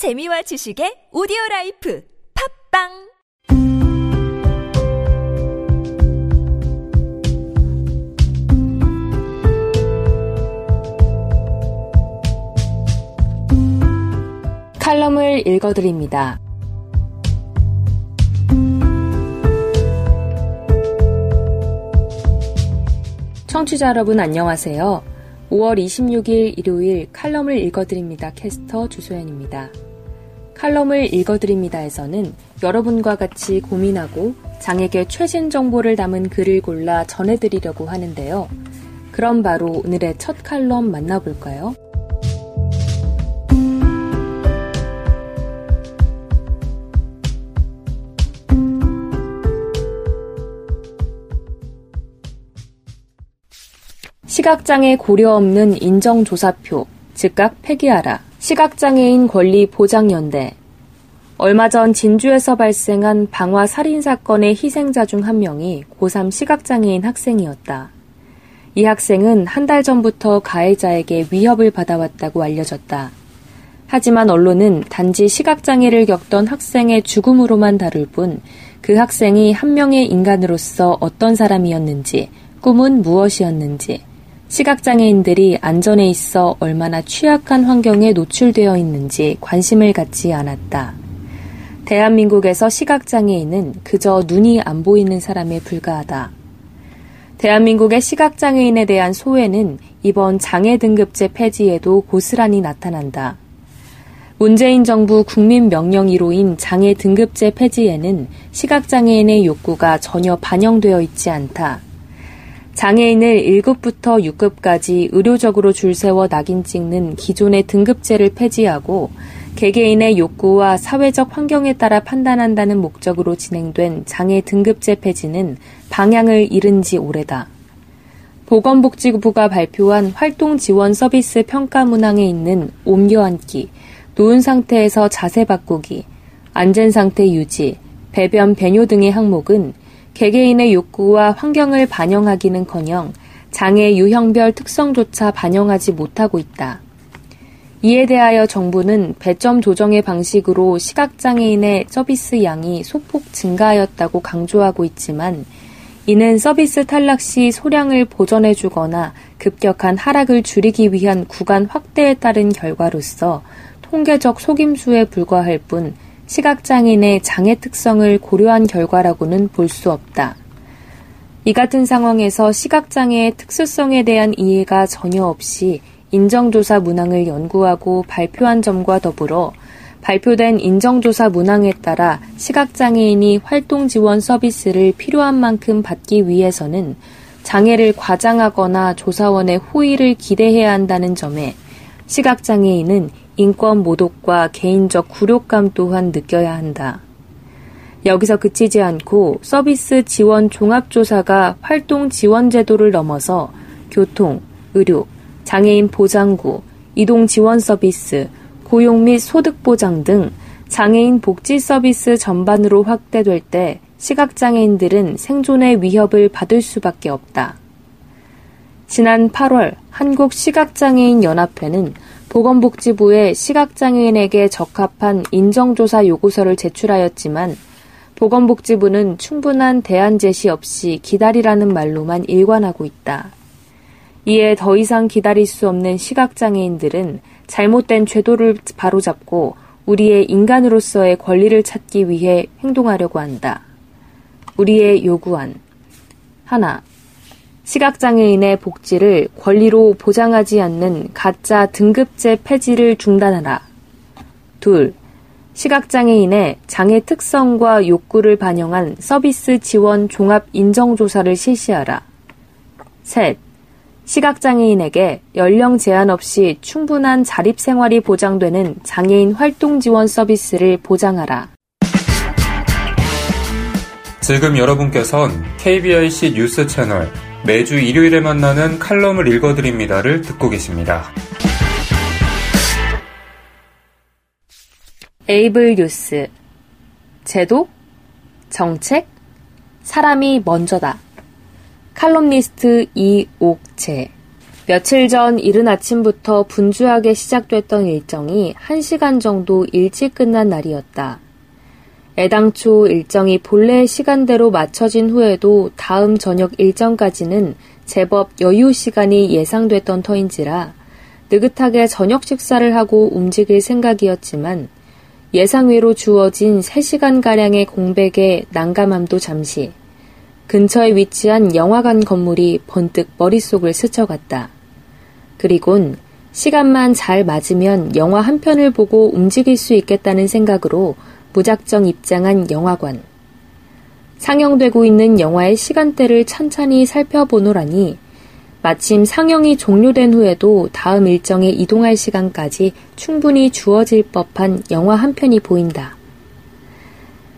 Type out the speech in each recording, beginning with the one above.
재미와 지식의 오디오 라이프 팝빵 칼럼을 읽어드립니다. 청취자 여러분 안녕하세요. 5월 26일 일요일 칼럼을 읽어드립니다. 캐스터 주소연입니다. 칼럼을 읽어드립니다에서는 여러분과 같이 고민하고 장에게 최신 정보를 담은 글을 골라 전해드리려고 하는데요. 그럼 바로 오늘의 첫 칼럼 만나볼까요? 시각장애 고려 없는 인정조사표, 즉각 폐기하라. 시각장애인 권리 보장연대. 얼마 전 진주에서 발생한 방화 살인 사건의 희생자 중 한 명이 고3 시각장애인 학생이었다. 이 학생은 한 달 전부터 가해자에게 위협을 받아왔다고 알려졌다. 하지만 언론은 단지 시각장애를 겪던 학생의 죽음으로만 다룰 뿐 그 학생이 한 명의 인간으로서 어떤 사람이었는지, 꿈은 무엇이었는지, 시각장애인들이 안전에 있어 얼마나 취약한 환경에 노출되어 있는지 관심을 갖지 않았다. 대한민국에서 시각장애인은 그저 눈이 안 보이는 사람에 불과하다. 대한민국의 시각장애인에 대한 소외는 이번 장애 등급제 폐지에도 고스란히 나타난다. 문재인 정부 국민 명령 1호인 장애 등급제 폐지에는 시각장애인의 욕구가 전혀 반영되어 있지 않다. 장애인을 1급부터 6급까지 의료적으로 줄 세워 낙인 찍는 기존의 등급제를 폐지하고 개개인의 욕구와 사회적 환경에 따라 판단한다는 목적으로 진행된 장애 등급제 폐지는 방향을 잃은 지 오래다. 보건복지부가 발표한 활동 지원 서비스 평가 문항에 있는 옮겨앉기, 누운 상태에서 자세 바꾸기, 안전 상태 유지, 배변 배뇨 등의 항목은 개개인의 욕구와 환경을 반영하기는 커녕 장애 유형별 특성조차 반영하지 못하고 있다. 이에 대하여 정부는 배점 조정의 방식으로 시각장애인의 서비스 양이 소폭 증가하였다고 강조하고 있지만 이는 서비스 탈락 시 소량을 보전해 주거나 급격한 하락을 줄이기 위한 구간 확대에 따른 결과로서 통계적 속임수에 불과할 뿐 시각장애인의 장애 특성을 고려한 결과라고는 볼 수 없다. 이 같은 상황에서 시각장애의 특수성에 대한 이해가 전혀 없이 인정조사 문항을 연구하고 발표한 점과 더불어 발표된 인정조사 문항에 따라 시각장애인이 활동 지원 서비스를 필요한 만큼 받기 위해서는 장애를 과장하거나 조사원의 호의를 기대해야 한다는 점에 시각장애인은 인권 모독과 개인적 굴욕감 또한 느껴야 한다. 여기서 그치지 않고 서비스 지원 종합조사가 활동 지원 제도를 넘어서 교통, 의료, 장애인 보장구, 이동 지원 서비스, 고용 및 소득 보장 등 장애인 복지 서비스 전반으로 확대될 때 시각장애인들은 생존의 위협을 받을 수밖에 없다. 지난 8월 한국시각장애인 연합회는 보건복지부에 시각장애인에게 적합한 인정조사 요구서를 제출하였지만 보건복지부는 충분한 대안 제시 없이 기다리라는 말로만 일관하고 있다. 이에 더 이상 기다릴 수 없는 시각장애인들은 잘못된 제도를 바로잡고 우리의 인간으로서의 권리를 찾기 위해 행동하려고 한다. 우리의 요구안. 하나. 시각장애인의 복지를 권리로 보장하지 않는 가짜 등급제 폐지를 중단하라. 둘. 시각장애인의 장애 특성과 욕구를 반영한 서비스 지원 종합 인정조사를 실시하라. 셋. 시각장애인에게 연령 제한 없이 충분한 자립생활이 보장되는 장애인 활동 지원 서비스를 보장하라. 지금 여러분께선 KBIC 뉴스 채널 매주 일요일에 만나는 칼럼을 읽어드립니다를 듣고 계십니다. 에이블 뉴스 제도, 정책, 사람이 먼저다. 칼럼니스트 이옥채 며칠 전 이른 아침부터 분주하게 시작됐던 일정이 1시간 정도 일찍 끝난 날이었다. 애당초 일정이 본래 시간대로 맞춰진 후에도 다음 저녁 일정까지는 제법 여유 시간이 예상됐던 터인지라 느긋하게 저녁 식사를 하고 움직일 생각이었지만 예상외로 주어진 3시간가량의 공백에 난감함도 잠시 근처에 위치한 영화관 건물이 번뜩 머릿속을 스쳐갔다. 그리곤 시간만 잘 맞으면 영화 한 편을 보고 움직일 수 있겠다는 생각으로 무작정 입장한 영화관. 상영되고 있는 영화의 시간대를 찬찬히 살펴보노라니 마침 상영이 종료된 후에도 다음 일정에 이동할 시간까지 충분히 주어질 법한 영화 한 편이 보인다.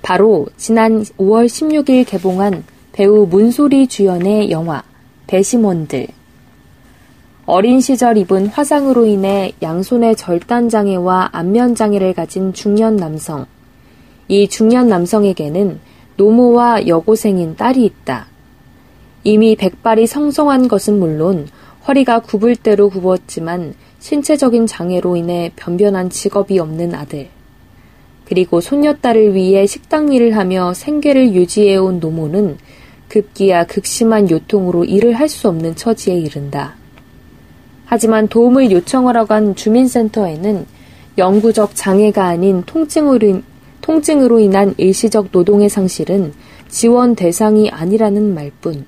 바로 지난 5월 16일 개봉한 배우 문소리 주연의 영화 배심원들. 어린 시절 입은 화상으로 인해 양손에 절단장애와 안면장애를 가진 중년 남성. 이 중년 남성에게는 노모와 여고생인 딸이 있다. 이미 백발이 성성한 것은 물론 허리가 굽을 대로 굽었지만 신체적인 장애로 인해 변변한 직업이 없는 아들. 그리고 손녀딸을 위해 식당 일을 하며 생계를 유지해온 노모는 급기야 극심한 요통으로 일을 할 수 없는 처지에 이른다. 하지만 도움을 요청하러 간 주민센터에는 영구적 장애가 아닌 통증으로, 통증으로 인한 일시적 노동의 상실은 지원 대상이 아니라는 말뿐.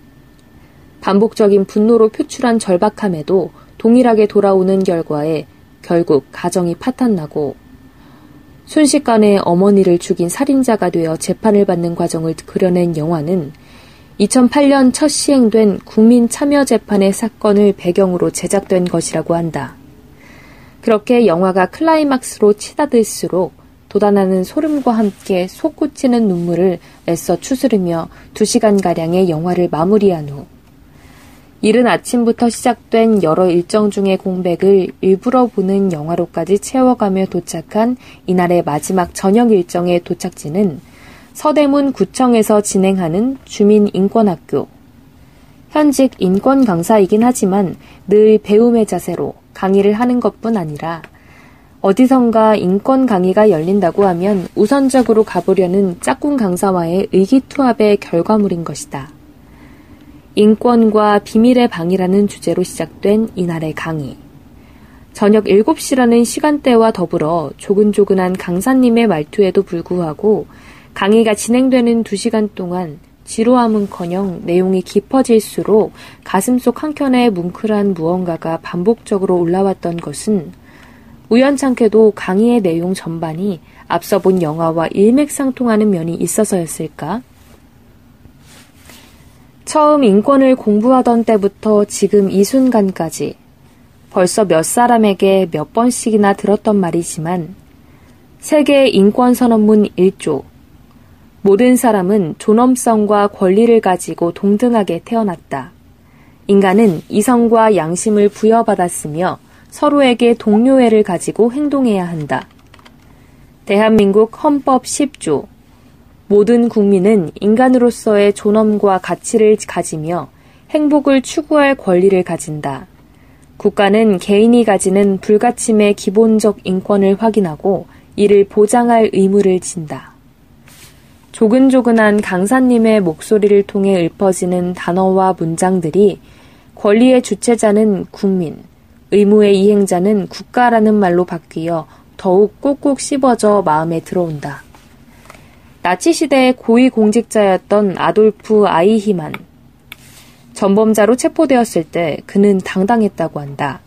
반복적인 분노로 표출한 절박함에도 동일하게 돌아오는 결과에 결국 가정이 파탄나고 순식간에 어머니를 죽인 살인자가 되어 재판을 받는 과정을 그려낸 영화는 2008년 첫 시행된 국민참여재판의 사건을 배경으로 제작된 것이라고 한다. 그렇게 영화가 클라이막스로 치닫을수록 돋아나는 소름과 함께 솟구치는 눈물을 애써 추스르며 2시간가량의 영화를 마무리한 후 이른 아침부터 시작된 여러 일정 중의 공백을 일부러 보는 영화로까지 채워가며 도착한 이날의 마지막 저녁 일정의 도착지는 서대문 구청에서 진행하는 주민인권학교. 현직 인권 강사이긴 하지만 늘 배움의 자세로 강의를 하는 것뿐 아니라 어디선가 인권 강의가 열린다고 하면 우선적으로 가보려는 짝꿍 강사와의 의기투합의 결과물인 것이다. 인권과 비밀의 방이라는 주제로 시작된 이날의 강의. 저녁 7시라는 시간대와 더불어 조근조근한 강사님의 말투에도 불구하고 강의가 진행되는 2시간 동안 지루함은커녕 내용이 깊어질수록 가슴속 한켠에 뭉클한 무언가가 반복적으로 올라왔던 것은 우연찮게도 강의의 내용 전반이 앞서 본 영화와 일맥상통하는 면이 있어서였을까? 처음 인권을 공부하던 때부터 지금 이 순간까지 벌써 몇 사람에게 몇 번씩이나 들었던 말이지만 세계 인권선언문 1조 모든 사람은 존엄성과 권리를 가지고 동등하게 태어났다. 인간은 이성과 양심을 부여받았으며 서로에게 동료애를 가지고 행동해야 한다. 대한민국 헌법 10조 모든 국민은 인간으로서의 존엄과 가치를 가지며 행복을 추구할 권리를 가진다. 국가는 개인이 가지는 불가침의 기본적 인권을 확인하고 이를 보장할 의무를 진다. 조근조근한 강사님의 목소리를 통해 읊어지는 단어와 문장들이 권리의 주체자는 국민, 의무의 이행자는 국가라는 말로 바뀌어 더욱 꼭꼭 씹어져 마음에 들어온다. 나치 시대의 고위 공직자였던 아돌프 아이히만. 전범자로 체포되었을 때 그는 당당했다고 한다.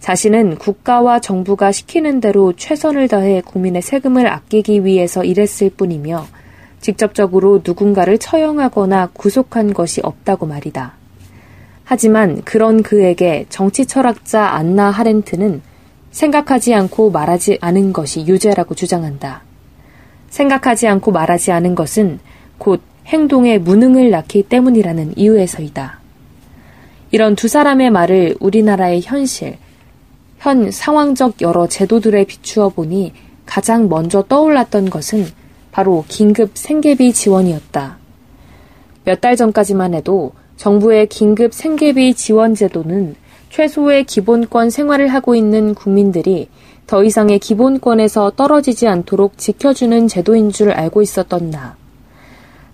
자신은 국가와 정부가 시키는 대로 최선을 다해 국민의 세금을 아끼기 위해서 일했을 뿐이며 직접적으로 누군가를 처형하거나 구속한 것이 없다고 말이다. 하지만 그런 그에게 정치 철학자 안나 하렌트는 생각하지 않고 말하지 않은 것이 유죄라고 주장한다. 생각하지 않고 말하지 않은 것은 곧 행동에 무능을 낳기 때문이라는 이유에서이다. 이런 두 사람의 말을 우리나라의 현실, 현 상황적 여러 제도들에 비추어 보니 가장 먼저 떠올랐던 것은 바로 긴급 생계비 지원이었다. 몇 달 전까지만 해도 정부의 긴급 생계비 지원 제도는 최소의 기본권 생활을 하고 있는 국민들이 더 이상의 기본권에서 떨어지지 않도록 지켜주는 제도인 줄 알고 있었던 나.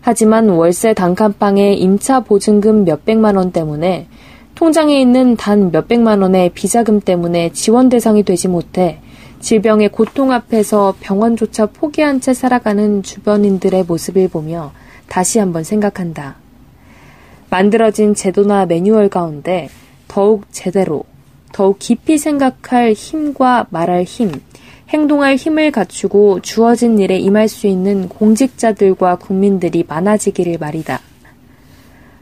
하지만 월세 단칸방의 임차 보증금 몇백만 원 때문에 통장에 있는 단 몇백만 원의 비자금 때문에 지원 대상이 되지 못해 질병의 고통 앞에서 병원조차 포기한 채 살아가는 주변인들의 모습을 보며 다시 한번 생각한다. 만들어진 제도나 매뉴얼 가운데 더욱 제대로, 더욱 깊이 생각할 힘과 말할 힘, 행동할 힘을 갖추고 주어진 일에 임할 수 있는 공직자들과 국민들이 많아지기를 말이다.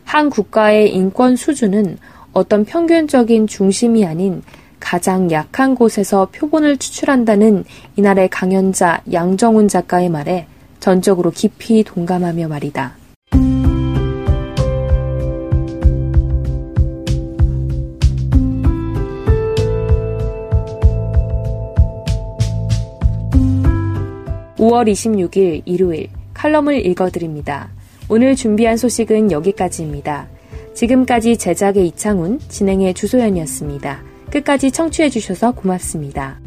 한 국가의 인권 수준은 어떤 평균적인 중심이 아닌 가장 약한 곳에서 표본을 추출한다는 이날의 강연자 양정훈 작가의 말에 전적으로 깊이 동감하며 말이다. 5월 26일 일요일 칼럼을 읽어드립니다. 오늘 준비한 소식은 여기까지입니다. 지금까지 제작의 이창훈, 진행의 주소연이었습니다. 끝까지 청취해주셔서 고맙습니다.